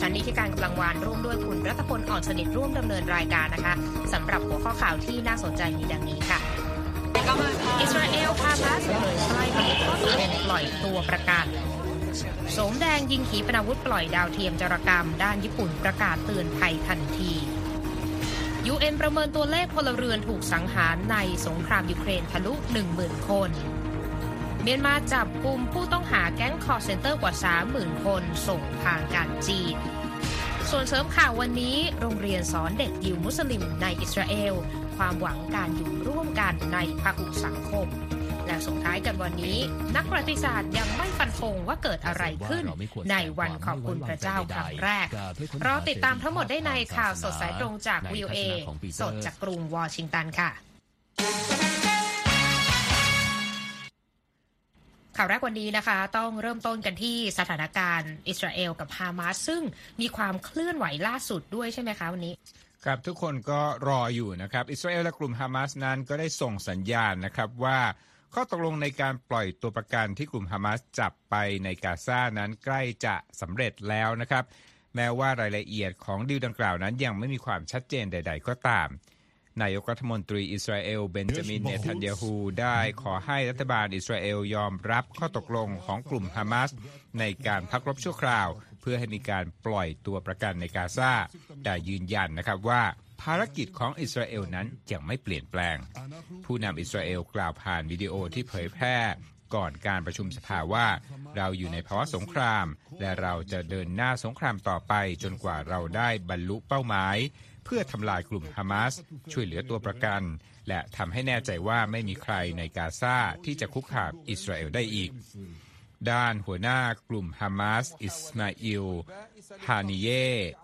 ฉันนิธิกาญจน์ กำลังวรรณร่วมด้วยคุณรัตพลอ่อนสนิทร่วมดำเนินรายการนะคะสำหรับหัวข้อข่าวที่น่าสนใจมีดังนี้ค่ะอิสราเอลฮามาสเผยใกล้บรรลุข้อตกลงปล่อยตัวประกันโสมแดงยิงขีปนาวุธปล่อยดาวเทียมจารกรรม ด้านญี่ปุ่นประกาศเตือนภัยทันที UN ประเมินตัวเลขพลเรือนถูกสังหารในสงครามยูเครนทะลุ 10,000 คน มียนมาจับกลุ่มผู้ต้องหาแก๊ง call center กว่า 30,000 คนส่งทางการจีน ส่วนเสริมข่าววันนี้ โรงเรียนสอนเด็กยิวมุสลิมในอิสราเอล ความหวังการอยู่ร่วมกันในพหุสังคม และส่งท้ายกันวันนี้ นักประวัติศาสตร์ยังไม่ฟันธงว่าเกิดอะไรขึ้น ในวันขอบคุณพระเจ้าครั้งแรก รอติดตามทั้งหมดได้ในข่าวสดสายตรงจากวิวเอสดจากกรุงวอชิงตันค่ะ ข่าวแรกวันนี้นะคะ ต้องเริ่มต้นกันที่สถานการณ์อิสราเอลกับฮามาสซึ่งมีความเคลื่อนไหวล่าสุดด้วยใช่ไหมคะวันนี้ครับทุกคนก็รออยู่นะครับ อิสราเอลและกลุ่มฮามาสนั้นก็ได้ส่งสัญญาณนะครับว่าข้อตกลงในการปล่อยตัวประกันที่กลุ่มฮามาสจับไปในกาซานั้นใกล้จะสำเร็จแล้วนะครับ แม้ว่ารายละเอียดของดีลดังกล่าวนั้นยังไม่มีความชัดเจนใด ๆ ก็ตาม นายกรัฐมนตรีอิสราเอลเบนจามินเนทันยาฮูได้ขอให้รัฐบาลอิสราเอลยอมรับข้อตกลงของกลุ่มฮามาสในการพักรบชั่วคราว เพื่อให้มีการปล่อยตัวประกันในกาซาแต่ยืนยันนะครับว่าภารกิจของอิสราเอลนั้นยังไม่เปลี่ยนแปลง ผู้นำอิสราเอลกล่าวผ่านวิดีโอที่เผยแพร่ก่อนการประชุมสภาว่า เราอยู่ในภาวะสงคราม และเราจะเดินหน้าสงครามต่อไปจนกว่าเราได้บรรลุเป้าหมาย เพื่อทำลายกลุ่มฮามาสช่วยเหลือตัวประกัน และทำให้แน่ใจว่าไม่มีใครในกาซาที่จะคุกคามอิสราเอลได้อีก ด้านหัวหน้ากลุ่มฮามาสอิสมาอิลฮานิเย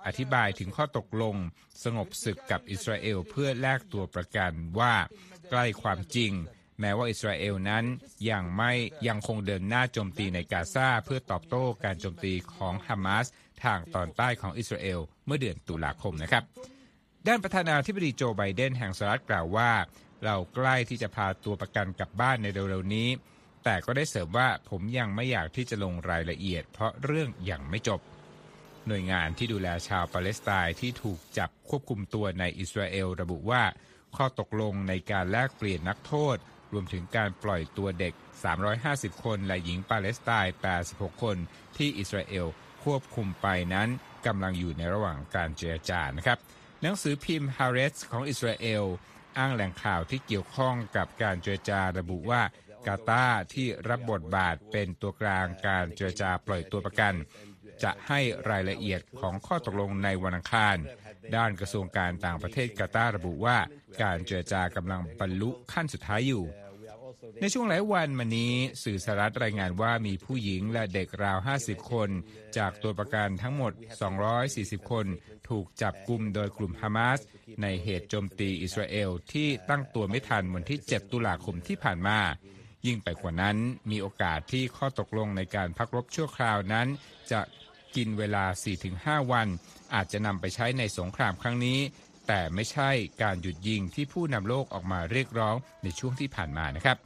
อธิบายถึงข้อตกลง สงบศึกกับอิสราเอลเพื่อแลกตัวประกันว่าใกล้ความจริงแม้ว่าอิสราเอลนั้นยังไม่ยังคงเดินหน้าโจมตีในกาซาเพื่อตอบโต้การโจมตีของฮามาสทางตอนใต้ของอิสราเอลเมื่อเดือนตุลาคมนะครับ ด้านประธานาธิบดีโจไบเดนแห่งสหรัฐกล่าวว่า เราใกล้ที่จะพาตัวประกันกลับบ้านในเร็วๆนี้ แต่ก็ได้เสริมว่าผมยังไม่อยากที่จะลงรายละเอียด เพราะเรื่องยังไม่จบ หน่วยงานที่ดูแลชาวปาเลสไตน์ที่ถูกจับควบคุมตัวในอิสราเอลระบุว่า ข้อตกลงในการแลกเปลี่ยนนักโทษ รวมถึงการปล่อยตัวเด็ก 350 คนและหญิงปาเลสไตน์ 86 คนที่อิสราเอลควบคุมไปนั้นกำลังอยู่ในระหว่างการเจรจานะครับ หนังสือพิมพ์ฮาร์เรสของอิสราเอล อ้างแหล่งข่าวที่เกี่ยวข้องกับการเจรจาระบุว่ากาตาที่รับบทบาทเป็นตัวกลางการเจรจาปล่อยตัวประกัน จะให้รายละเอียดของข้อตกลงในวันอังคาร ด้านกระทรวงการต่างประเทศกาตาร์ระบุว่า การเจรจากำลังบรรลุขั้นสุดท้ายอยู่ ในช่วงหลายวันมานี้สื่อสหรัฐรายงานว่ามีผู้หญิงและเด็กราว 50 คน จากตัวประกันทั้งหมด 240 คน ถูกจับกลุ่มโดยกลุ่มฮามาส ในเหตุโจมตีอิสราเอลที่ตั้งตัวไม่ทันวันที่ 7 ตุลาคมที่ผ่านมา ยิ่งไปกว่านั้นมีโอกาสที่ข้อตกลงในการพักรบชั่วคราวนั้น จะกินเวลา 4-5 วัน อาจจะนำไปใช้ในสงครามครั้งนี้ แต่ไม่ใช่การหยุดยิงที่ผู้นำโลกออกมาเรียกร้องในช่วงที่ผ่านมานะครับ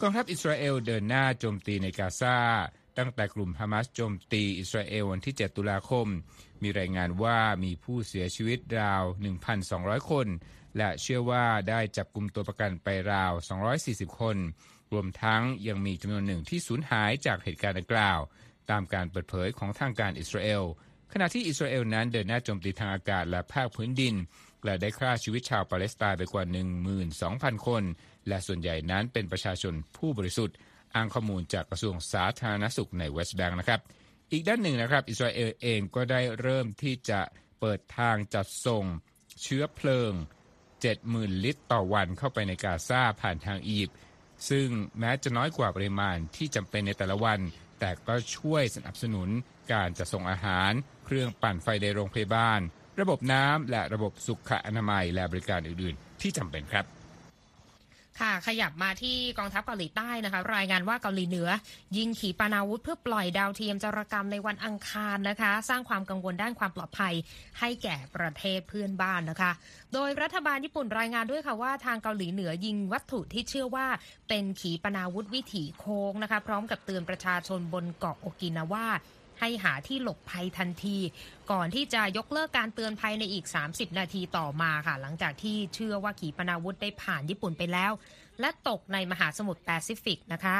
กองทัพอิสราเอลเดินหน้าโจมตีในกาซาตั้งแต่กลุ่มฮามาสโจมตีอิสราเอลวันที่ 7 ตุลาคม มีรายงานว่ามีผู้เสียชีวิตราว 1,200 คน และเชื่อว่าได้จับกลุ่มตัวประกันไปราว 240 คน รวมทั้งยังมีจำนวนหนึ่งที่สูญหายจากเหตุการณ์ดังกล่าว ตามการเปิดเผยของทางการอิสราเอล ขณะที่อิสราเอลนั้นเดินหน้าโจมตีทางอากาศและภาคพื้นดิน และได้ฆ่าชีวิตชาวปาเลสไตน์ไปกว่า 12,000 คน และส่วนใหญ่นั้นเป็นประชาชนผู้บริสุทธิ์ อ้างข้อมูลจากกระทรวงสาธารณสุขในเวสต์แบงค์นะครับ อีกด้านหนึ่งนะครับ อิสราเอลเองก็ได้เริ่มที่จะเปิดทางจัดส่งเชื้อเพลิง 70,000 ลิตรต่อวันเข้าไปในกาซาผ่านทางอียิปต์ซึ่งแม้จะน้อยกว่าปริมาณที่จำเป็นในแต่ละวัน แต่ก็ช่วยสนับสนุนการจะส่งอาหาร เครื่องปั่นไฟในโรงพยาบาล ระบบน้ำและระบบสุขอนามัยและบริการอื่นๆ ที่จำเป็นครับค่ะขยับมาที่กองทัพเกาหลีใต้นะคะ รายงานว่าเกาหลีเหนือ ยิงขีปนาวุธเพื่อปล่อยดาวเทียมจารกรรมในวันอังคารนะคะ สร้างความกังวลด้านความปลอดภัย ให้แก่ประเทศเพื่อนบ้านนะคะ โดยรัฐบาลญี่ปุ่นรายงานด้วยค่ะว่าทางเกาหลีเหนือยิงวัตถุที่เชื่อว่าเป็นขีปนาวุธวิถีโค้งนะคะ พร้อมกับเตือนประชาชนบนเกาะโอกินาวา ให้หาที่หลบภัยทันที ก่อนที่จะยกเลิกการเตือนภัยในอีก 30 นาทีต่อมาค่ะ หลังจากที่เชื่อว่าขีปนาวุธได้ผ่านญี่ปุ่นไปแล้ว และตกในมหาสมุทรแปซิฟิกนะคะ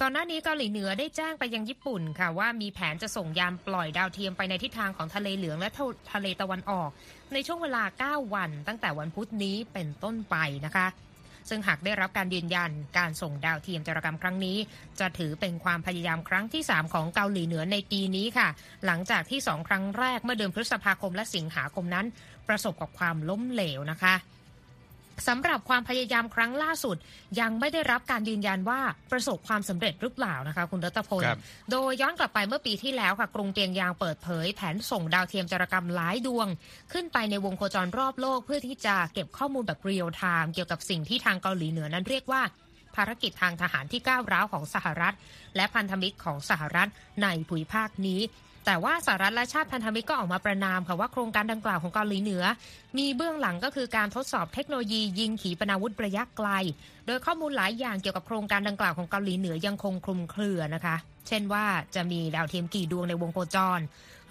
ก่อนหน้านี้เกาหลีเหนือได้แจ้งไปยังญี่ปุ่นค่ะ ว่ามีแผนจะส่งยานปล่อยดาวเทียมไปในทิศทางของทะเลเหลืองและทะเลตะวันออก ในช่วงเวลา 9 วันตั้งแต่วันพุธนี้เป็นต้นไปนะคะ ซึ่งหากได้รับการยืนยันการส่งดาวเทียมจารกรรมครั้งนี้ จะถือเป็นความพยายามครั้งที่ 3 ของเกาหลีเหนือในปีนี้ค่ะ หลังจากที่ 2 ครั้งแรกเมื่อเดือนพฤษภาคมและสิงหาคมนั้น ประสบกับความล้มเหลวนะคะ สำหรับความพยายามครั้งล่าสุด ยังไม่ได้รับการยืนยันว่าประสบความสำเร็จหรือเปล่านะคะ คุณรัตพล โดยย้อนกลับไปเมื่อปีที่แล้วค่ะกรุงเตียงยางเปิดเผย แผนส่งดาวเทียมจารกรรมหลายดวง ขึ้นไปในวงโคจรรอบโลก เพื่อที่จะเก็บข้อมูลแบบเรียลไทม์เกี่ยวกับสิ่งที่ทางเกาหลีเหนือนั้นเรียกว่าภารกิจทางทหารที่ก้าวร้าวของสหรัฐ และพันธมิตรของสหรัฐในภูมิภาคนี้ แต่ว่าสหรัฐและชาติพันธมิตรก็ออกมาประนามค่ะว่าโครงการดังกล่าวของเกาหลีเหนือ มีเบื้องหลังก็คือการทดสอบเทคโนโลยียิงขีปนาวุธระยะไกล โดยข้อมูลหลายอย่างเกี่ยวกับโครงการดังกล่าวของเกาหลีเหนือยังคงคลุมเครือนะคะ เช่นว่าจะมีดาวเทียมกี่ดวงในวงโคจร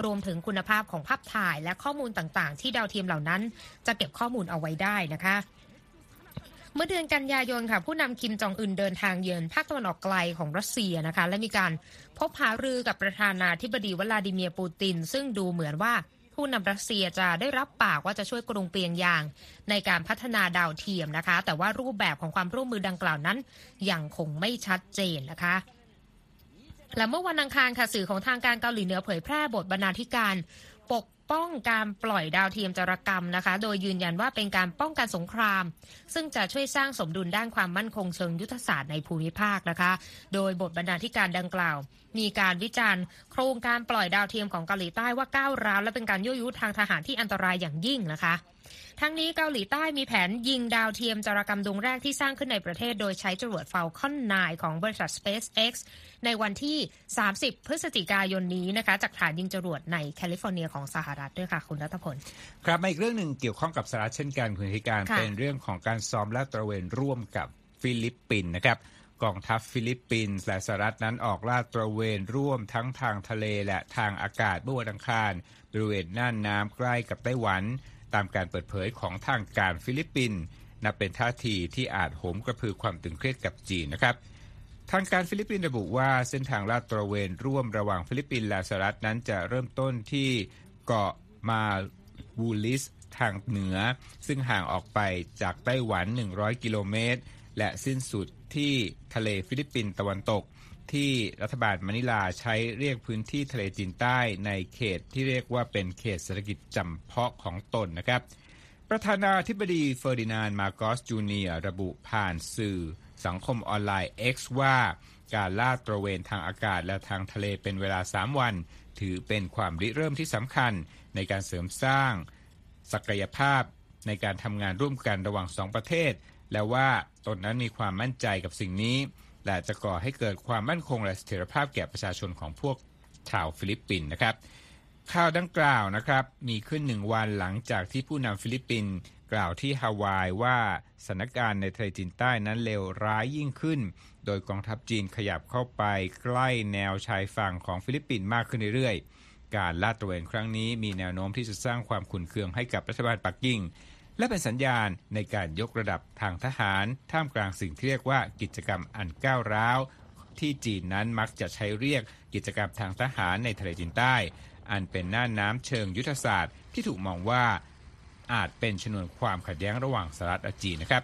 รวมถึงคุณภาพของภาพถ่ายและข้อมูลต่างๆ ที่ดาวเทียมเหล่านั้น จะเก็บข้อมูลเอาไว้ได้นะคะ เมื่อเดือนกันยายนค่ะผู้นำคิมจองอึนเดินทางเยือนภาคตะวันออกไกลของรัสเซียนะคะและมีการพบหารือกับประธานาธิบดีวลาดิเมียร์ปูติน ซึ่งดูเหมือนว่าผู้นำรัสเซียจะได้รับปากว่าจะช่วยกรุงเปียงยาง ในการพัฒนาดาวเทียมนะคะ แต่ว่ารูปแบบของความร่วมมือดังกล่าวนั้นยังคงไม่ชัดเจนนะคะและเมื่อวันอังคารค่ะสื่อของทางการเกาหลีเหนือเผยแพร่บทบรรณาธิการ ป้องการปล่อยดาวเทียมจารกรรมนะคะ โดยยืนยันว่าเป็นการป้องกันสงคราม ซึ่งจะช่วยสร้างสมดุลด้านความมั่นคงเชิงยุทธศาสตร์ในภูมิภาคนะคะ โดยบทบรรณาธิการดังกล่าว มีการวิจารณ์ ครงการปล่อยดาวเทียมของเกาหลีใต้ว่าก้าวร้าวและเป็นการยั่วยุทางทหารที่อันตรายอย่างยิ่งนะคะ ทั้งนี้เกาหลีใต้มีแผนยิงดาวเทียมจารกรรมดวงแรกที่สร้างขึ้นในประเทศโดยใช้จรวด Falcon 9 ของบริษัท SpaceX ในวันที่ 30 พฤศจิกายนนี้นะคะจากฐานยิงจรวดในแคลิฟอร์เนียของสหรัฐด้วยค่ะ คุณรัตพล ครับมาอีกเรื่องหนึ่งเกี่ยวข้องกับสหรัฐเช่นกันคุณนิธิกาญจน์เป็นเรื่องของการซ้อมและลาดตระเวนร่วมกับฟิลิปปินส์นะครับ กองทัพฟิลิปปินส์และสหรัฐนั้นออกลาดตระเวนร่วมทั้งทางทะเลและทางอากาศเมื่อวันอังคารบริเวณน่านน้ำใกล้กับไต้หวัน ตามการเปิดเผยของทางการฟิลิปปินส์นับเป็นท่าทีที่อาจโหมกระพือความตึงเครียดกับจีนนะครับทางการฟิลิปปินส์ระบุว่าเส้นทางลาดตระเวนร่วมระหว่างฟิลิปปินส์และสหรัฐนั้นจะเริ่มต้นที่เกาะมาบูลิสทางเหนือ ซึ่งห่างออกไปจากไต้หวัน 100 กิโลเมตร และสิ้นสุด ที่ทะเลฟิลิปปินส์ตะวันตก ที่รัฐบาลมะนิลาใช้เรียกพื้นที่ทะเลจีนใต้ในเขตที่เรียกว่าเป็นเขตเศรษฐกิจจำเพาะของตนนะครับประธานาธิบดีเฟอร์ดินานด์มาร์กอสจูเนียร์ระบุผ่านสื่อสังคมออนไลน์ X ว่าการลาดตระเวนทางอากาศและทางทะเลเป็นเวลา 3 วัน ถือเป็นความริเริ่มที่สำคัญในการเสริมสร้าง ศักยภาพในการทำงานร่วมกันระหว่างสองประเทศ และว่าตนนั้นมีความมั่นใจกับสิ่งนี้ และจะก่อให้เกิดความมั่นคงและเสถียรภาพแก่ประชาชนของพวกชาวฟิลิปปินส์นะครับ ข่าวดังกล่าวนะครับ มีขึ้นหนึ่งวันหลังจากที่ผู้นำฟิลิปปินส์กล่าวที่ฮาวายว่าสถานการณ์ในทะเลจีนใต้นั้นเลวร้ายยิ่งขึ้น โดยกองทัพจีนขยับเข้าไปใกล้แนวชายฝั่งของฟิลิปปินส์มากขึ้นเรื่อยๆ การลาดตระเวนครั้งนี้มีแนวโน้มที่จะสร้างความขุ่นเคืองให้กับรัฐบาลปักกิ่ง และเป็นสัญญาณในการยกระดับทางทหาร ท่ามกลางสิ่งที่เรียกว่ากิจกรรมอันก้าวร้าว ที่จีนนั้นมักจะใช้เรียกกิจกรรมทางทหารในทะเลจีนใต้ อันเป็นหน้าน้ำเชิงยุทธศาสตร์ ที่ถูกมองว่าอาจเป็นชนวนความขัดแย้งระหว่างสหรัฐและจีนนะครับ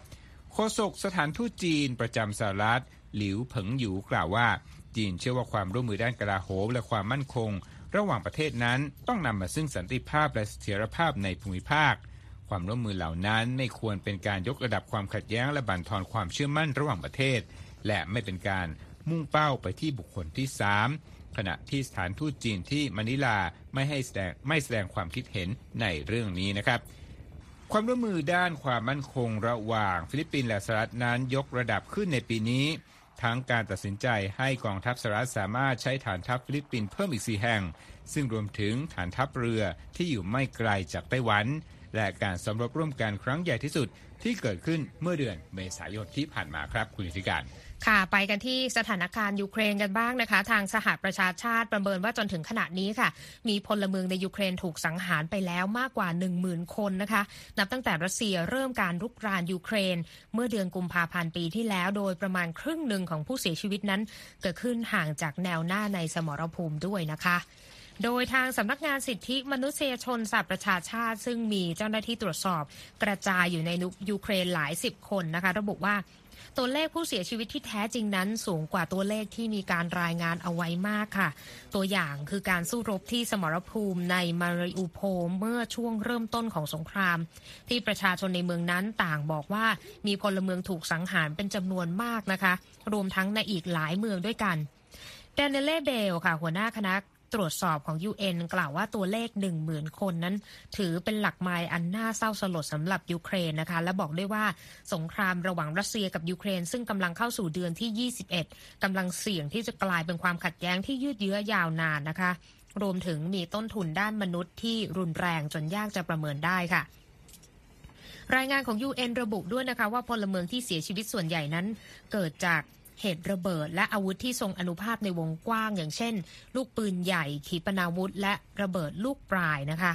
โฆษกสถานทูตจีนประจำสหรัฐหลิวเผิงหยูกล่าวว่า จีนเชื่อว่าความร่วมมือด้านกลาโหมและความมั่นคง ระหว่างประเทศนั้นต้องนำมาซึ่งสันติภาพและเสถียรภาพในภูมิภาค ความร่วมมือเหล่านั้นไม่ควรเป็นการยกระดับความขัดแย้งและบั่นทอนความเชื่อมั่นระหว่างประเทศ และไม่เป็นการมุ่งเป้าไปที่บุคคลที่ 3 ขณะที่สถานทูตจีนที่มะนิลาไม่ให้แสดงไม่แสดงความคิดเห็นในเรื่องนี้นะครับ ความร่วมมือด้านความมั่นคงระหว่างฟิลิปปินส์และสหรัฐนั้นยกระดับขึ้นในปีนี้ทั้งการตัดสินใจให้กองทัพสหรัฐสามารถใช้ฐานทัพฟิลิปปินส์เพิ่มอีกสี่แห่ง ซึ่งรวมถึงฐานทัพเรือที่อยู่ไม่ไกลจากไต้หวัน และการซ้อมรบร่วมกันครั้งใหญ่ที่สุดที่เกิดขึ้นเมื่อเดือนเมษายนที่ผ่านมาครับคุณนิธิกาญจน์ค่ะไปกันที่สถานการณ์ยูเครนกันบ้างนะคะ ทางสหประชาชาติประเมินว่าจนถึงขณะนี้ค่ะ มีพลเมืองในยูเครนถูกสังหารไปแล้วมากกว่า 10,000 คนนะคะ นับตั้งแต่รัสเซียเริ่มการรุกรานยูเครน เมื่อเดือนกุมภาพันธ์ปีที่แล้ว โดยประมาณครึ่งหนึ่งของผู้เสียชีวิตนั้น เกิดขึ้นห่างจากแนวหน้าในสมรภูมิด้วยนะคะ โดยทางสำนักงานสิทธิมนุษยชนสหประชาชาติ ซึ่งมีเจ้าหน้าที่ตรวจสอบกระจายอยู่ในยูเครนหลายสิบคนนะคะ ระบุว่าตัวเลขผู้เสียชีวิตที่แท้จริงนั้นสูงกว่าตัวเลขที่มีการรายงานเอาไว้มากค่ะ ตัวอย่างคือการสู้รบที่สมรภูมิในมาริอูโพเมื่อช่วงเริ่มต้นของสงคราม ที่ประชาชนในเมืองนั้นต่างบอกว่ามีพลเมืองถูกสังหารเป็นจำนวนมากนะคะ รวมทั้งในอีกหลายเมืองด้วยกันแดนเนเล่เบลค่ะ หัวหน้าคณะ ตรวจสอบของ UN กล่าวว่าตัวเลข 10,000 คนนั้น ถือเป็นหลักไมล์อันน่าเศร้าสลดสำหรับยูเครนนะคะ และบอกด้วยว่าสงครามระหว่างรัสเซียกับยูเครน ซึ่งกำลังเข้าสู่เดือนที่ 21 กำลังเสี่ยงที่จะกลายเป็นความขัดแย้งที่ยืดเยื้อยาวนานนะคะ รวมถึงมีต้นทุนด้านมนุษย์ที่รุนแรงจนยากจะประเมินได้ค่ะรายงานของ UN ระบุด้วยนะคะว่าพลเมืองที่เสียชีวิตส่วนใหญ่นั้น เกิดจาก เหตุระเบิด และอาวุธที่ทรงอนุภาพในวงกว้าง อย่างเช่น ลูกปืนใหญ่ขีปนาวุธ และระเบิดลูกปลายนะคะ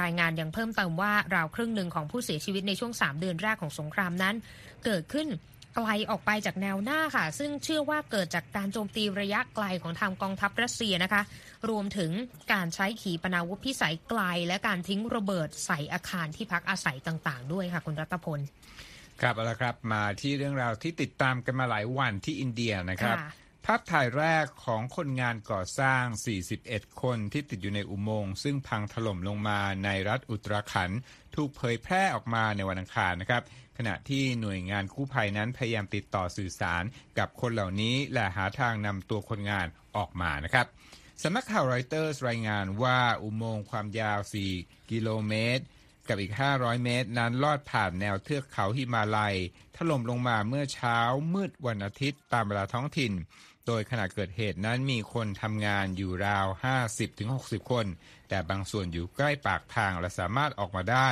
รายงานยังเพิ่มเติมว่าราวครึ่งหนึ่งของผู้เสียชีวิตในช่วง 3 เดือนแรกของสงครามนั้น เกิดขึ้นไกลออกไปจากแนวหน้าค่ะ ซึ่งเชื่อว่าเกิดจากการโจมตีระยะไกลของทางกองทัพรัสเซียนะคะ รวมถึงการใช้ขีปนาวุธพิสัยไกล และการทิ้งระเบิดใส่อาคารที่พักอาศัยต่าง ๆ ด้วยค่ะคุณรัตพล ครับเอาละครับมาที่เรื่องราวที่ติดตามกันมาหลายวันที่อินเดียนะครับ ภาพถ่ายแรกของคนงานก่อสร้าง 41 คนที่ติดอยู่ในอุโมงค์ซึ่งพังถล่มลงมาในรัฐอุตราขันถูกเผยแพร่ออกมาในวันอังคารนะครับ ขณะที่หน่วยงานกู้ภัยนั้นพยายามติดต่อสื่อสารกับคนเหล่านี้และหาทางนำตัวคนงานออกมานะครับสำนักข่าวรอยเตอร์สรายงานว่าอุโมงค์ความยาว 4 กิโลเมตร กับอีก 500 เมตร นั้นลอดผ่านแนวเทือกเขาหิมาลัย ถล่มลงมาเมื่อเช้ามืดวันอาทิตย์ตามเวลาท้องถิ่น โดยขณะเกิดเหตุนั้นมีคนทำงานอยู่ราว 50-60 คน แต่บางส่วนอยู่ใกล้ปากทางและสามารถออกมาได้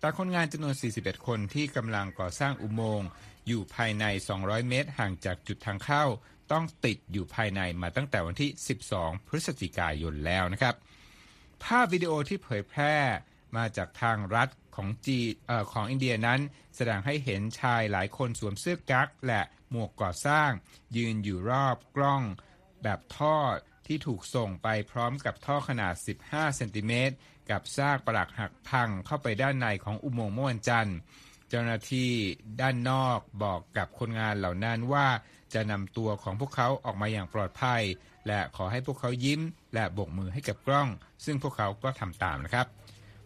แต่คนงานจำนวน 41 คนที่กำลังก่อสร้างอุโมงค์อยู่ภายใน 200 เมตรห่างจากจุดทางเข้า ต้องติดอยู่ภายในมาตั้งแต่วันที่ 12 พฤศจิกายนแล้วนะครับ ภาพวิดีโอที่เผยแพร่ มาจากทางรัฐของจีอของอินเดียนั้น แสดงให้เห็นชายหลายคนสวมเสื้อกั๊กและหมวกก่อสร้าง ยืนอยู่รอบกล้องแบบท่อที่ถูกส่งไปพร้อมกับท่อขนาด 15 เซนติเมตรกับซากปรักหักพังเข้าไปด้านในของอุโมงค์เมื่อวันจันทร์ เจ้าหน้าที่ด้านนอกบอกกับคนงานเหล่านั้นว่าจะนำตัวของพวกเขาออกมาอย่างปลอดภัย และขอให้พวกเขายิ้มและโบกมือให้กับกล้อง ซึ่งพวกเขาก็ทำตามนะครับ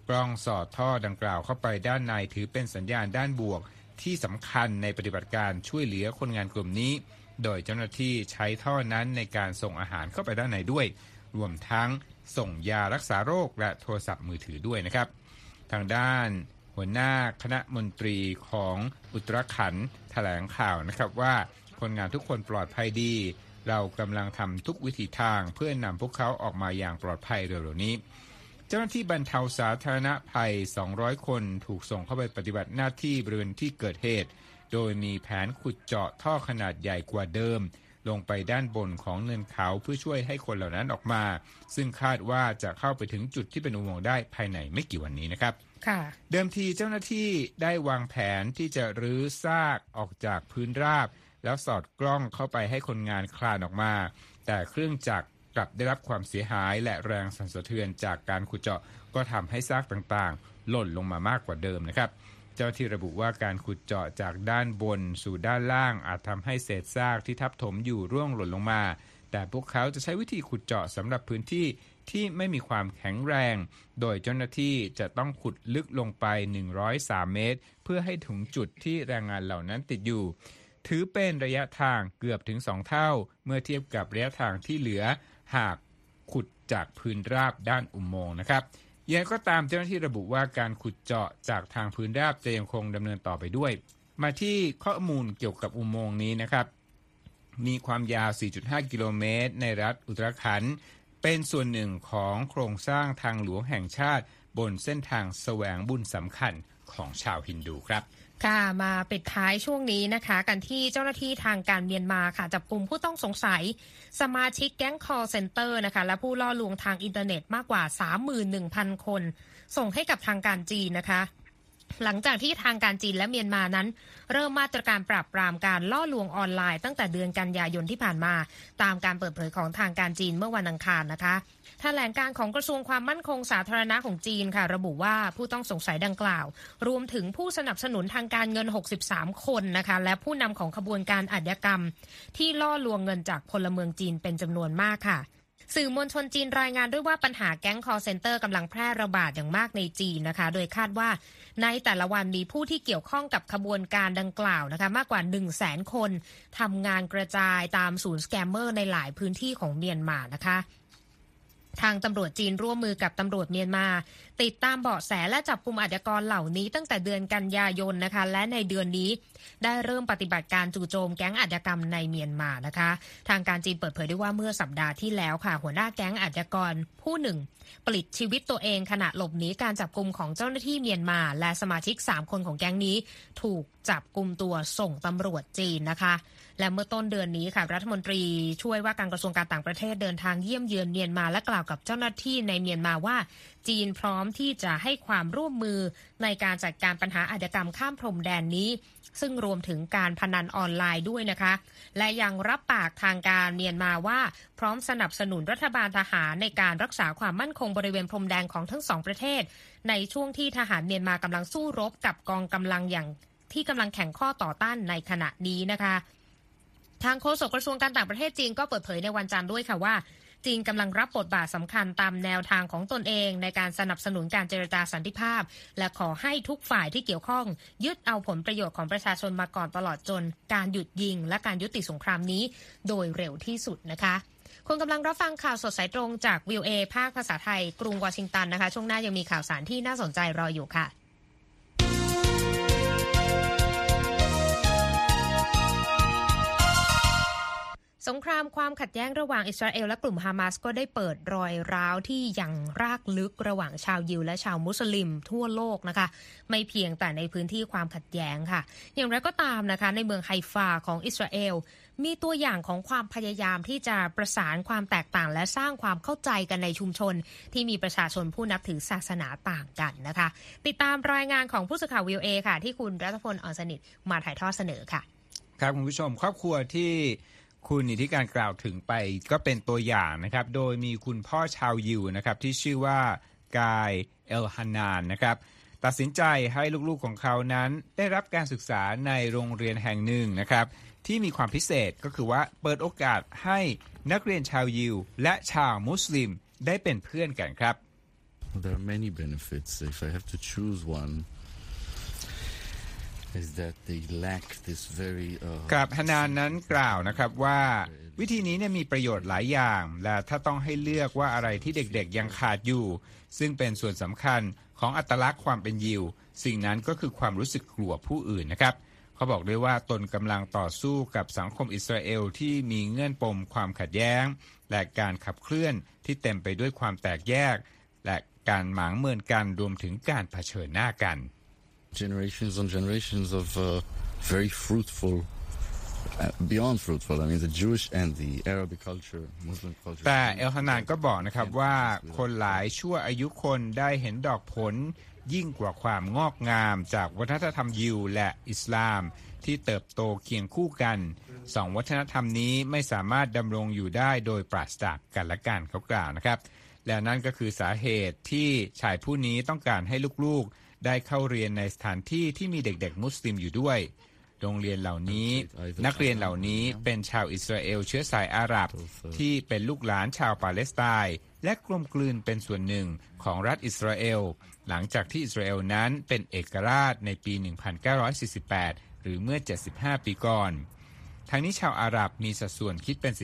กล้องสอดท่อดังกล่าวเข้าไปด้านในถือเป็นสัญญาณด้านบวก ที่สำคัญในปฏิบัติการช่วยเหลือคนงานกลุ่มนี้ โดยเจ้าหน้าที่ใช้ท่อนั้นในการส่งอาหารเข้าไปด้านในด้วย รวมทั้งส่งยารักษาโรคและโทรศัพท์มือถือด้วยนะครับ ทางด้านหัวหน้าคณะมนตรีของอุตรขันแถลงข่าวนะครับว่าคนงานทุกคนปลอดภัยดี เรากำลังทำทุกวิธีทางเพื่อนำพวกเขาออกมาอย่างปลอดภัยเร็วๆนี้ เจ้าหน้าที่บรรเทาสาธารณภัย 200 คนถูกส่งเข้าไปปฏิบัติหน้าที่บริเวณที่เกิดเหตุ โดยมีแผนขุดเจาะท่อขนาดใหญ่กว่าเดิม ลงไปด้านบนของเนินเขาเพื่อช่วยให้คนเหล่านั้นออกมา ซึ่งคาดว่าจะเข้าไปถึงจุดที่เป็นอุโมงค์ได้ภายในไม่กี่วันนี้นะครับเดิมทีเจ้าหน้าที่ได้วางแผนที่จะรื้อซากออกจากพื้นราบ แล้วสอดกล้องเข้าไปให้คนงานคลานออกมา แต่เครื่องจักร กลับได้รับความเสียหายและแรงสั่นสะเทือนจากการขุดเจาะก็ทำให้ซากต่างๆ หล่นลงมามากกว่าเดิมนะครับ เจ้าที่ระบุว่าการขุดเจาะจากด้านบนสู่ด้านล่าง อาจทำให้เศษซากที่ทับถมอยู่ร่วงหล่นลงมา แต่พวกเขาจะใช้วิธีขุดเจาะสำหรับพื้นที่ที่ไม่มีความแข็งแรง โดยเจ้าหน้าที่จะต้องขุดลึกลงไป 103 เมตร เพื่อให้ถึงจุดที่แรงงานเหล่านั้นติดอยู่ ถือเป็นระยะทางเกือบถึง 2 เท่า เมื่อเทียบกับระยะทางที่เหลือ หากขุดจากพื้นราบด้านอุโมงค์นะครับยังก็ตามเจ้าหน้าที่ระบุว่าการขุดเจาะจากทางพื้นราบจะยังคงดำเนินต่อไปด้วย มาที่ข้อมูลเกี่ยวกับอุโมงค์นี้นะครับ มีความยาว 4.5 กิโลเมตร ในรัฐอุตตราขัณฑ์เป็นส่วนหนึ่งของโครงสร้างทางหลวงแห่งชาติ บนเส้นทางแสวงบุญสำคัญของชาวฮินดูครับ ค่ะมาปิดท้ายช่วงนี้นะคะ กันที่เจ้าหน้าที่ทางการเมียนมาค่ะ จับกลุ่มผู้ต้องสงสัย สมาชิกแก๊ง call center นะคะ และผู้ล่อลวงทางอินเทอร์เน็ตมากกว่า 31,000 คน ส่งให้กับทางการจีนนะคะ หลังจากที่ทางการจีนและเมียนมานั้น เริ่มมาตรการปราบปรามการล่อลวงออนไลน์ตั้งแต่เดือนกันยายนที่ผ่านมา ตามการเปิดเผยของทางการจีนเมื่อวันอังคารนะคะแถลงการณ์ของกระทรวงความมั่นคงสาธารณะของจีนค่ะ ระบุว่าผู้ต้องสงสัยดังกล่าว รวมถึงผู้สนับสนุนทางการเงิน 63 คนนะคะ และผู้นำของขบวนการอาชญากรรม ที่ล่อลวงเงินจากพลเมืองจีนเป็นจำนวนมากค่ะ สื่อมวลชนจีนรายงานด้วยว่าปัญหาแก๊ง call center กำลังแพร่ระบาดอย่างมากในจีนนะคะ โดยคาดว่าในแต่ละวันมีผู้ที่เกี่ยวข้องกับขบวนการดังกล่าวนะคะ มากกว่า 1 0 0 0 0แสนคนทำงานกระจายตามศูนย์สแกมเมอร์ในหลายพื้นที่ของเมียนมานะคะ ทางตำรวจจีนร่วมมือกับตำรวจเมียนมา ติดตามเบาะแสและจับกลุ่มอาชญากรเหล่านี้ตั้งแต่เดือนกันยายนนะคะ และในเดือนนี้ ได้เริ่มปฏิบัติการจู่โจมแก๊งอาชญากรรมในเมียนมานะคะ ทางการจีนเปิดเผยด้ว่าเมื่อสัปดาห์ที่แล้วค่ะ หัวหน้าแก๊งอาชญากรผู้หนึ่งปลิดชีวิตตัวเองขณะหลบหนีการจับกลุ่มของเจ้าหน้าที่เมียนมา และสมาชิก 3 คนของแก๊งนี้ ถูกจับกลุ่มตัวส่งตำรวจจีนนะคะ และเมื่อต้นเดือนนี้ค่ะรัฐมนตรีช่วยว่าการกระทรวงการต่างประเทศเดินทางเยี่ยมเยือนเมียนมาและกล่าวกับเจ้าหน้าที่ในเมียนมาว่า จีนพร้อมที่จะให้ความร่วมมือในการจัดการปัญหาอาชญากรรมข้ามพรมแดนนี้ ซึ่งรวมถึงการพนันออนไลน์ด้วยนะคะ และยังรับปากทางการเมียนมาว่า พร้อมสนับสนุนรัฐบาลทหารในการรักษาความมั่นคงบริเวณพรมแดนของทั้งสองประเทศ ในช่วงที่ทหารเมียนมากำลังสู้รบกับกองกำลังอย่างที่กำลังแข่งข้อต่อต้านในขณะนี้นะคะ ทางโฆษกกระทรวงการต่างประเทศจีนก็เปิดเผยในวันจันทร์ด้วยค่ะว่า จีนกำลังรับบทบาทสำคัญตามแนวทางของตนเองในการสนับสนุนการเจรจาสันติภาพ และขอให้ทุกฝ่ายที่เกี่ยวข้อง ยึดเอาผลประโยชน์ของประชาชนมาก่อนตลอดจน การหยุดยิง และการยุติสงครามนี้ โดยเร็วที่สุดนะคะคุณกำลังรับฟังข่าวสดสายตรงจากวิวเอภาคภาษาไทย กรุงวอชิงตันนะคะ ช่วงหน้ายังมีข่าวสารที่น่าสนใจรออยู่ค่ะ สงครามความขัดแย้งระหว่างอิสราเอลและกลุ่มฮามาสก็ได้เปิดรอยร้าวที่ยังรากลึกระหว่างชาวยิวและชาวมุสลิมทั่วโลกนะคะ ไม่เพียงแต่ในพื้นที่ความขัดแย้งค่ะ อย่างไรก็ตามนะคะ ในเมืองไฮฟาของอิสราเอลมีตัวอย่างของความพยายามที่จะประสานความแตกต่างและสร้างความเข้าใจกันในชุมชน ที่มีประชาชนผู้นับถือศาสนาต่างกันนะคะ ติดตามรายงานของผู้สื่อข่าววิวเอค่ะ ที่คุณรัตพลอ่อนสนิทมาถ่ายทอดเสนอค่ะ ครับคุณผู้ชมครอบครัวที่ คุณอิทธิการกล่าวถึงไปก็เป็นตัวอย่างนะครับ โดยมีคุณพ่อชาวยิวนะครับที่ชื่อว่ากายเอลฮานานนะครับตัดสินใจให้ลูกๆของเขานั้นได้รับการศึกษาในโรงเรียนแห่งหนึ่งนะครับ ที่มีความพิเศษก็คือว่าเปิดโอกาสให้นักเรียนชาวยิว และชาวมุสลิมได้เป็นเพื่อนกันครับ There are many benefits. If I have to choose one, กับฮานานนั้นกล่าวนะครับว่าวิธีนี้เนี่ยมีประโยชน์หลายอย่าง และถ้าต้องให้เลือกว่าอะไรที่เด็กๆยังขาดอยู่ ซึ่งเป็นส่วนสำคัญของอัตลักษณ์ความเป็นยิว สิ่งนั้นก็คือความรู้สึกกลัวผู้อื่นนะครับ เขาบอกด้วยว่าตนกำลังต่อสู้กับสังคมอิสราเอลที่มีเงื่อนปมความขัดแย้ง และการขับเคลื่อนที่เต็มไปด้วยความแตกแยก และการหมางเมินกันรวมถึงการเผชิญหน้ากัน generations on generations of uh, very fruitful uh, beyond fruitful I mean the Jewish and the Arabic culture Muslim culture แต่เอลฮานานก็บอกนะครับว่าคนหลายชั่วอายุคนได้เห็นดอกผลยิ่งกว่าความงอกงามจากวัฒนธรรมยิวและอิสลาม ที่เติบโตเคียงคู่กันสองวัฒนธรรมนี้ไม่สามารถดำรงอยู่ได้โดยปราศจากกันและกันเขากล่าวนะครับ และนั่นก็คือสาเหตุที่ชายผู้นี้ต้องการให้ลูกๆ ได้เข้าเรียนในสถานที่ที่มีเด็กๆ มุสลิมอยู่ด้วย โรงเรียนเหล่านี้ นักเรียนเหล่านี้เป็นชาวอิสราเอลเชื้อสายอาหรับ ที่เป็นลูกหลานชาวปาเลสไตน์และกลมกลืนเป็นส่วนหนึ่งของรัฐอิสราเอล หลังจากที่อิสราเอลนั้นเป็นเอกราชในปี 1948 หรือเมื่อ 75 ปีก่อนทั้งนี้ชาวอาหรับมีสัดส่วนคิดเป็น 15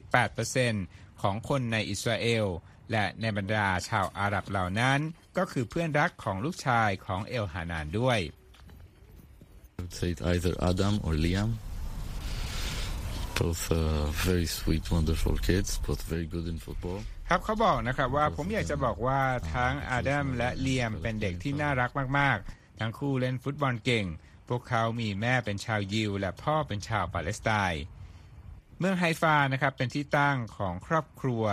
18%ของคนในอิสราเอล และในบรรดาชาวอาหรับเหล่านั้น ก็คือเพื่อนรักของลูกชายของเอลฮานานด้วย I would say it either Adam or Liam. Both uh, very sweet, wonderful kids, both very good in football. ครับเขาบอกนะครับว่าผมอยากจะบอกว่าทั้งอาดัมและเลียมเป็นเด็กที่น่ารักมากๆ ทั้งคู่เล่นฟุตบอลเก่ง พวกเขามีแม่เป็นชาวยิว และพ่อเป็นชาวปาเลสไตน์เมืองไฮฟานะครับเป็นที่ตั้งของครอบครัว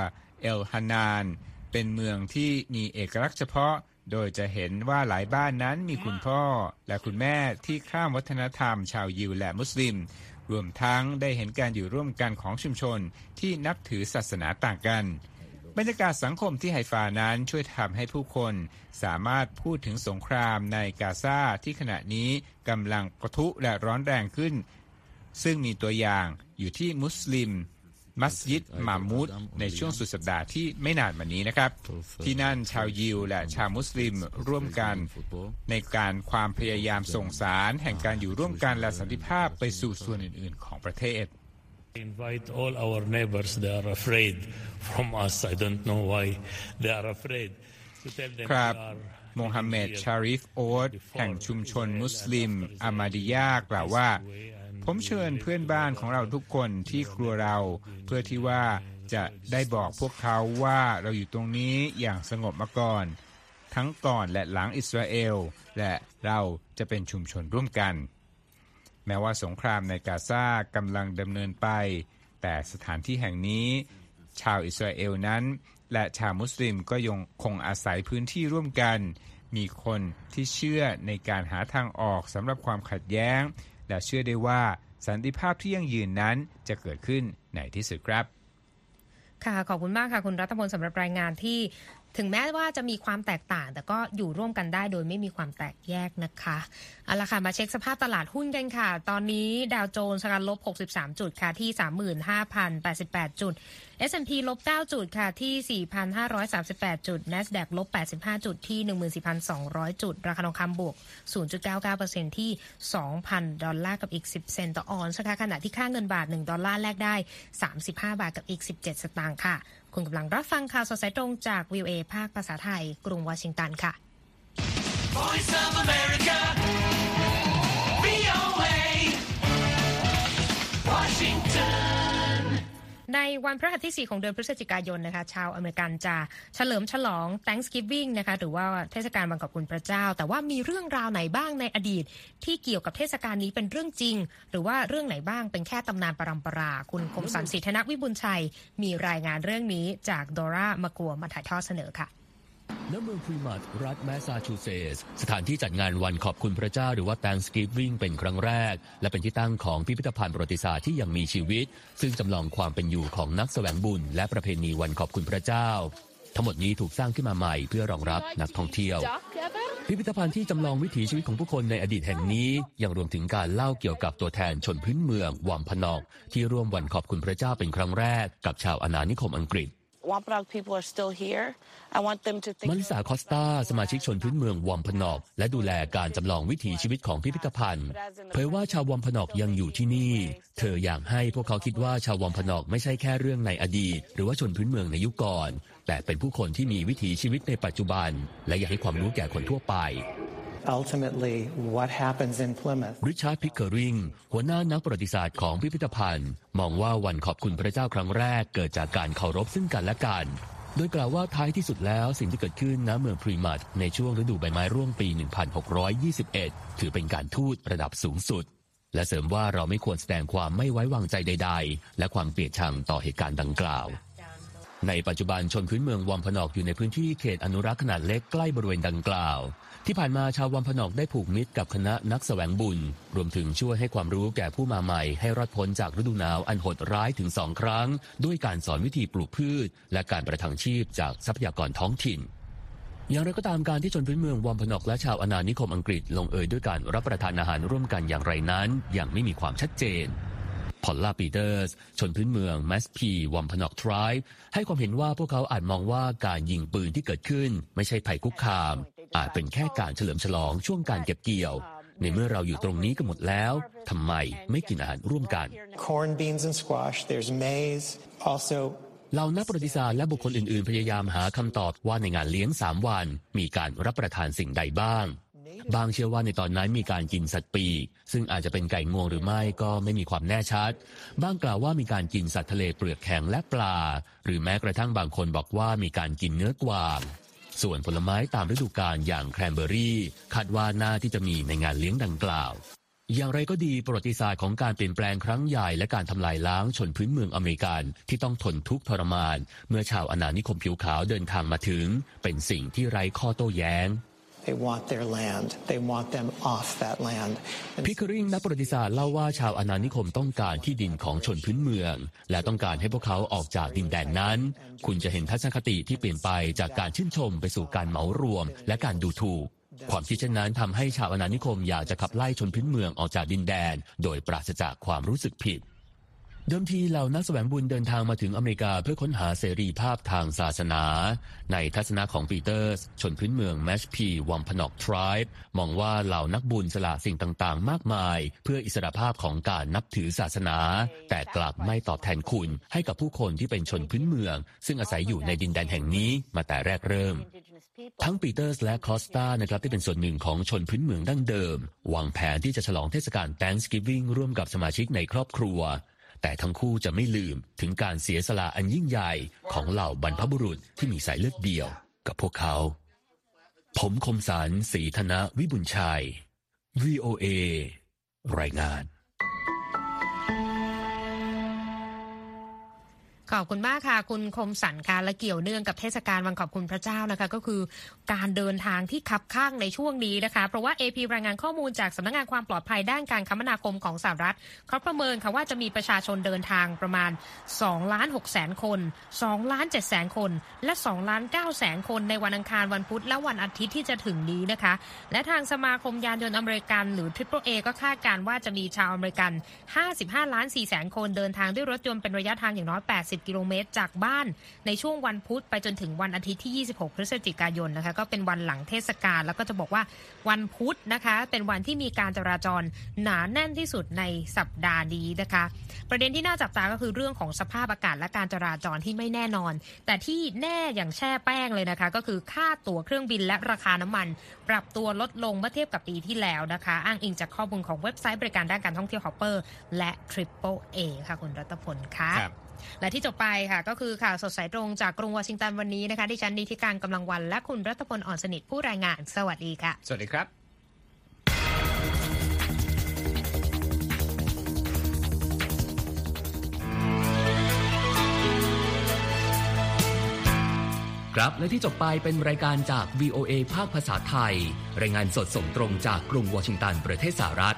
เอลฮานาน เป็นเมืองที่มีเอกลักษณ์เฉพาะ โดยจะเห็นว่าหลายบ้านนั้นมีคุณพ่อและคุณแม่ที่ข้ามวัฒนธรรมชาวยิวและมุสลิม รวมทั้งได้เห็นการอยู่ร่วมกันของชุมชนที่นับถือศาสนาต่างกันบรรยากาศสังคมที่ไฮฟานั้นช่วยทำให้ผู้คนสามารถพูดถึงสงครามในกาซาที่ขณะนี้กำลังปะทุและร้อนแรงขึ้น ซึ่งมีตัวอย่างอยู่ที่มุสลิม มัสยิดมามูดในช่วงสุดสัปดาห์ที่ไม่นานมานี้นะครับ ที่นั่นชาวยิวและชาวมุสลิมร่วมกัน Football. ในการความพยายามส่งสาร แห่งการอยู่ร่วมกันและสันติภาพไปสู่ส่วนอื่น ๆ ของประเทศ invite all our neighbors they are afraid from us i don't know why they are afraid to tell them ครับ we are โมฮัมเหม็ดชาริฟโอ๊ตแห่งชุมชนมุสลิมอามาดิยากล่าวว่า ผมเชิญเพื่อนบ้านของเราทุกคนที่ครัวเรา เพื่อที่ว่าจะได้บอกพวกเขาว่าเราอยู่ตรงนี้อย่างสงบมาก่อน ทั้งก่อนและหลังอิสราเอล และเราจะเป็นชุมชนร่วมกัน แม้ว่าสงครามในกาซากำลังดำเนินไป แต่สถานที่แห่งนี้ ชาวอิสราเอลนั้น และชาวมุสลิมก็ยังคงอาศัยพื้นที่ร่วมกัน มีคนที่เชื่อในการหาทางออกสำหรับความขัดแย้ง และเชื่อได้ว่าสันติภาพที่ยั่งยืนนั้นจะเกิดขึ้นในที่สุดครับ ค่ะ ขอบคุณมากค่ะ คุณรัฐพลสำหรับรายงานที่ ถึงแม้ว่าจะมีความแตกต่าง แต่ก็อยู่ร่วมกันได้โดยไม่มีความแตกแยกนะคะเอาละค่ะมาเช็คสภาพตลาดหุ้นกันค่ะ ตอนนี้ดาวโจนส์การลบ 63 จุดค่ะที่ 35,088 จุด S&P ลบ 9 จุดค่ะที่ 4,538 จุด NASDAQ ลบ 85 จุดที่ 14,200 จุด ราคาทองคำบวก 0.99%ที่ 2,000 ดอลลาร์กับอีก 10 เซนต์ต่อออนซ์นะคะขณะที่ค่าเงินบาท 1 ดอลลาร์แลกได้ 35 บาทกับอีก 17 สตางค์ค่ะ คุณกำลังรับฟังข่าวสดสายตรงจากวีโอเอภาคภาษาไทย กรุงวอชิงตันค่ะ Voice of America. VOA. Washington. ในวันพฤหัสที่ 4 ของเดือนพฤศจิกายนนะคะ ชาวอเมริกันจะเฉลิมฉลอง Thanksgiving นะคะหรือว่าเทศกาลวันขอบคุณพระเจ้า แต่ว่ามีเรื่องราวไหนบ้างในอดีต ที่เกี่ยวกับเทศกาลนี้เป็นเรื่องจริง หรือว่าเรื่องไหนบ้างเป็นแค่ตำนานปรำปรา คุณคมสันสิทธนวิบุญชัย มีรายงานเรื่องนี้จากดอร่ามากัวมาถ่ายทอดเสนอค่ะ ณเมืองพรีมัตรัฐแมสซาชูเซตส์สถานที่จัดงานวันขอบคุณพระเจ้าหรือว่า Thanksgiving เป็นครั้งแรก และเป็นที่ตั้งของพิพิธภัณฑ์ประวัติศาสตร์ที่ยังมีชีวิต ซึ่งจำลองความเป็นอยู่ของนักแสวงบุญ และประเพณีวันขอบคุณพระเจ้า ทั้งหมดนี้ถูกสร้างขึ้นมาใหม่เพื่อรองรับนักท่องเที่ยว พิพิธภัณฑ์ที่จำลองวิถีชีวิตของผู้คนในอดีตแห่งนี้ ยังรวมถึงการเล่าเกี่ยวกับตัวแทนชนพื้นเมืองวอมพนอก ที่ร่วมวันขอบคุณพระเจ้าเป็นครั้งแรก กับชาวอาณานิคมอังกฤษ Wampanoag people are still here. I want them to think. มาริสาคอสตาสมาชิกชนพื้นเมืองวอมพนอกและดูแลการจำลองวิถีชีวิตของพิพิธภัณฑ์ เผยว่าชาววอมพนอกยังอยู่ที่นี่ เธออยากให้พวกเขาคิดว่าชาววอมพนอกไม่ใช่แค่เรื่องในอดีต หรือว่าชนพื้นเมืองในยุคก่อน แต่เป็นผู้คนที่มีวิถีชีวิตในปัจจุบัน และอยากให้ความรู้แก่คนทั่วไป ultimately what happens in Plymouth. ริชาร์ดพิกเคอริงหัวหน้านักประวัติศาสตร์ของพิพิธภัณฑ์ มองว่าวันขอบคุณพระเจ้าครั้งแรกเกิดจากการเคารพซึ่งกันและกัน โดยกล่าวว่าท้ายที่สุดแล้วสิ่งที่เกิดขึ้นณเมืองพลีมัธในช่วงฤดูใบไม้ร่วงปี 1621 ถือเป็นการทูตระดับสูงสุด และเสริมว่าเราไม่ควรแสดงความไม่ไว้วางใจใด ๆ และความเกลียดชังต่อเหตุการณ์ดังกล่าวในปัจจุบันชนพื้นเมืองวัมพนอกอยู่ในพื้นที่เขตอนุรักษ์ขนาดเล็กใกล้บริเวณดังกล่าว ที่ผ่านมาชาววัมพนอกได้ผูกมิตรกับคณะนักแสวงบุญ รวมถึงช่วยให้ความรู้แก่ผู้มาใหม่ ให้รอดพ้นจากฤดูหนาวอันโหดร้ายถึงสองครั้ง ด้วยการสอนวิธีปลูกพืช และการประทังชีพจากทรัพยากรท้องถิ่นอย่างไรก็ตามการที่ชนพื้นเมืองวอมพนอกและชาวอาณานิคมอังกฤษลงเอยด้วยการรับประทานอาหารร่วมกันอย่างไรนั้นยังไม่มีความชัดเจนพอลล่าปีเตอร์ส ชนพื้นเมืองแมสพีวอมพนอกทริบให้ความเห็นว่าพวกเขาอาจมองว่าการยิงปืนที่เกิดขึ้น ไม่ใช่ภัยคุกคาม อาจเป็นแค่การเฉลิมฉลองช่วงการเก็บเกี่ยว ในเมื่อเราอยู่ตรงนี้กันหมดแล้วทำไมไม่กินอาหารร่วมกัน Corn, beans, and squash. There's maize. Also, เหล่านักประวัติศาสตร์และบุคคลอื่นๆ พยายามหาคำตอบว่าในงานเลี้ยง 3 วัน มีการรับประทานสิ่งใดบ้าง บางเชื่อว่าในตอนนั้นมีการกินสัตว์ปีกซึ่งอาจจะเป็นไก่งวงหรือไม่ก็ไม่มีความแน่ชัดบ้างกล่าวว่ามีการกินสัตว์ทะเลเปลือกแข็งและปลา หรือแม้กระทั่งบางคนบอกว่ามีการกินเนื้อกวาง ส่วนผลไม้ตามฤดูกาลอย่างแครนเบอรี่คาดว่าน่าที่จะมีในงานเลี้ยงดังกล่าว อย่างไรก็ดีประวัติศาสตร์ของการเปลี่ยนแปลงครั้งใหญ่และการทำลายล้างชนพื้นเมืองอเมริกันที่ต้องทนทุกข์ทรมาน เมื่อชาวอาณานิคมผิวขาวเดินทางมาถึง เป็นสิ่งที่ไร้ข้อโต้แย้ง They want their land. They want them off that land. พิคริงนักประวัติศาสตร์เล่าว่าชาวอาณานิคมต้องการที่ดินของชนพื้นเมือง และต้องการให้พวกเขาออกจากดินแดนนั้น คุณจะเห็นทัศนคติที่เปลี่ยนไปจากการชื่นชมไปสู่การเหมารวม และการดูถูกความคิดเช่นนั้นทำให้ชาวอาณานิคมอยากจะขับไล่ชนพื้นเมืองออกจากดินแดน โดยปราศจากความรู้สึกผิด เดิมทีเหล่านักแสวงบุญเดินทางมาถึงอเมริกาเพื่อค้นหาเสรีภาพทางศาสนา ในทัศนะของปีเตอร์ส ชนพื้นเมืองแมชพีวัมพนอกทริบมองว่าเหล่านักบุญสละสิ่งต่างๆ มากมาย เพื่ออิสรภาพของการนับถือศาสนา แต่กลับไม่ตอบแทนคุณ ให้กับผู้คนที่เป็นชนพื้นเมือง ซึ่งอาศัยอยู่ในดินแดนแห่งนี้มาแต่แรกเริ่ม ทั้งปีเตอร์สและคอสตานะครับที่เป็นส่วนหนึ่งของชนพื้นเมืองดั้งเดิม วางแผนที่จะฉลองเทศกาล Thanksgiving ร่วมกับสมาชิกในครอบครัว แต่ทั้งคู่จะไม่ลืมถึงการเสียสละอันยิ่งใหญ่ของเหล่าบรรพบุรุษที่มีสายเลือดเดียวกับพวกเขา ผมคมสารสีธนวิบุญชัย VOA รายงาน ขอบคุณมากค่ะคุณคมสันค่ะและเกี่ยวเนื่องกับเทศกาลวันขอบคุณพระเจ้านะคะ ก็คือการเดินทางที่คับข้างในช่วงนี้นะคะ เพราะว่า AP รายงานข้อมูลจากสำนักงานความปลอดภัยด้านการคมนาคมของสหรัฐเขาประเมินค่ะว่าจะมีประชาชนเดินทางประมาณ2ล้าน6แสนคน2ล้าน7แสนคน และ2ล้าน9แสนคนในวันอังคารวันพุธและวันอาทิตย์ที่จะถึงนี้นะคะ และทางสมาคมยานยนต์อเมริกันหรือ Triple A ก็คาดการณ์ว่าจะมีชาวอเมริกัน 55 ล้าน4แสนคนเดินทางด้วยรถยนต์เป็นระยะทางอย่างน้อย80กิโลเมตรจากบ้าน ในช่วงวันพุธไปจนถึงวันอาทิตย์ที่ 26 พฤศจิกายนนะคะก็เป็นวันหลังเทศกาลแล้วก็จะบอกว่าวันพุธนะคะ เป็นวันที่มีการจราจรหนาแน่นที่สุดในสัปดาห์นี้นะคะ ประเด็นที่น่าจับตาก็คือเรื่องของสภาพอากาศและการจราจรที่ไม่แน่นอน แต่ที่แน่อย่างแช่แป้งเลยนะคะ ก็คือค่าตั๋วเครื่องบินและราคาน้ำมัน ปรับตัวลดลงเมื่อเทียบกับปีที่แล้วนะคะ อ้างอิงจากข้อมูลของเว็บไซต์บริการด้านการท่องเที่ยว Hopper และ Triple A ค่ะคุณรัตพลค่ะ และที่จบไปค่ะ ก็คือข่าวสดสายตรงจากกรุงวอชิงตันวันนี้นะคะที่ฉันนิติการกำลังวัน และคุณรัตพลอ่อนสนิทผู้รายงาน สวัสดีค่ะ สวัสดีครับครับและที่จบไปเป็นรายการจาก VOA ภาคภาษาไทย รายงานสดส่งตรงจากกรุงวอชิงตันประเทศสหรัฐ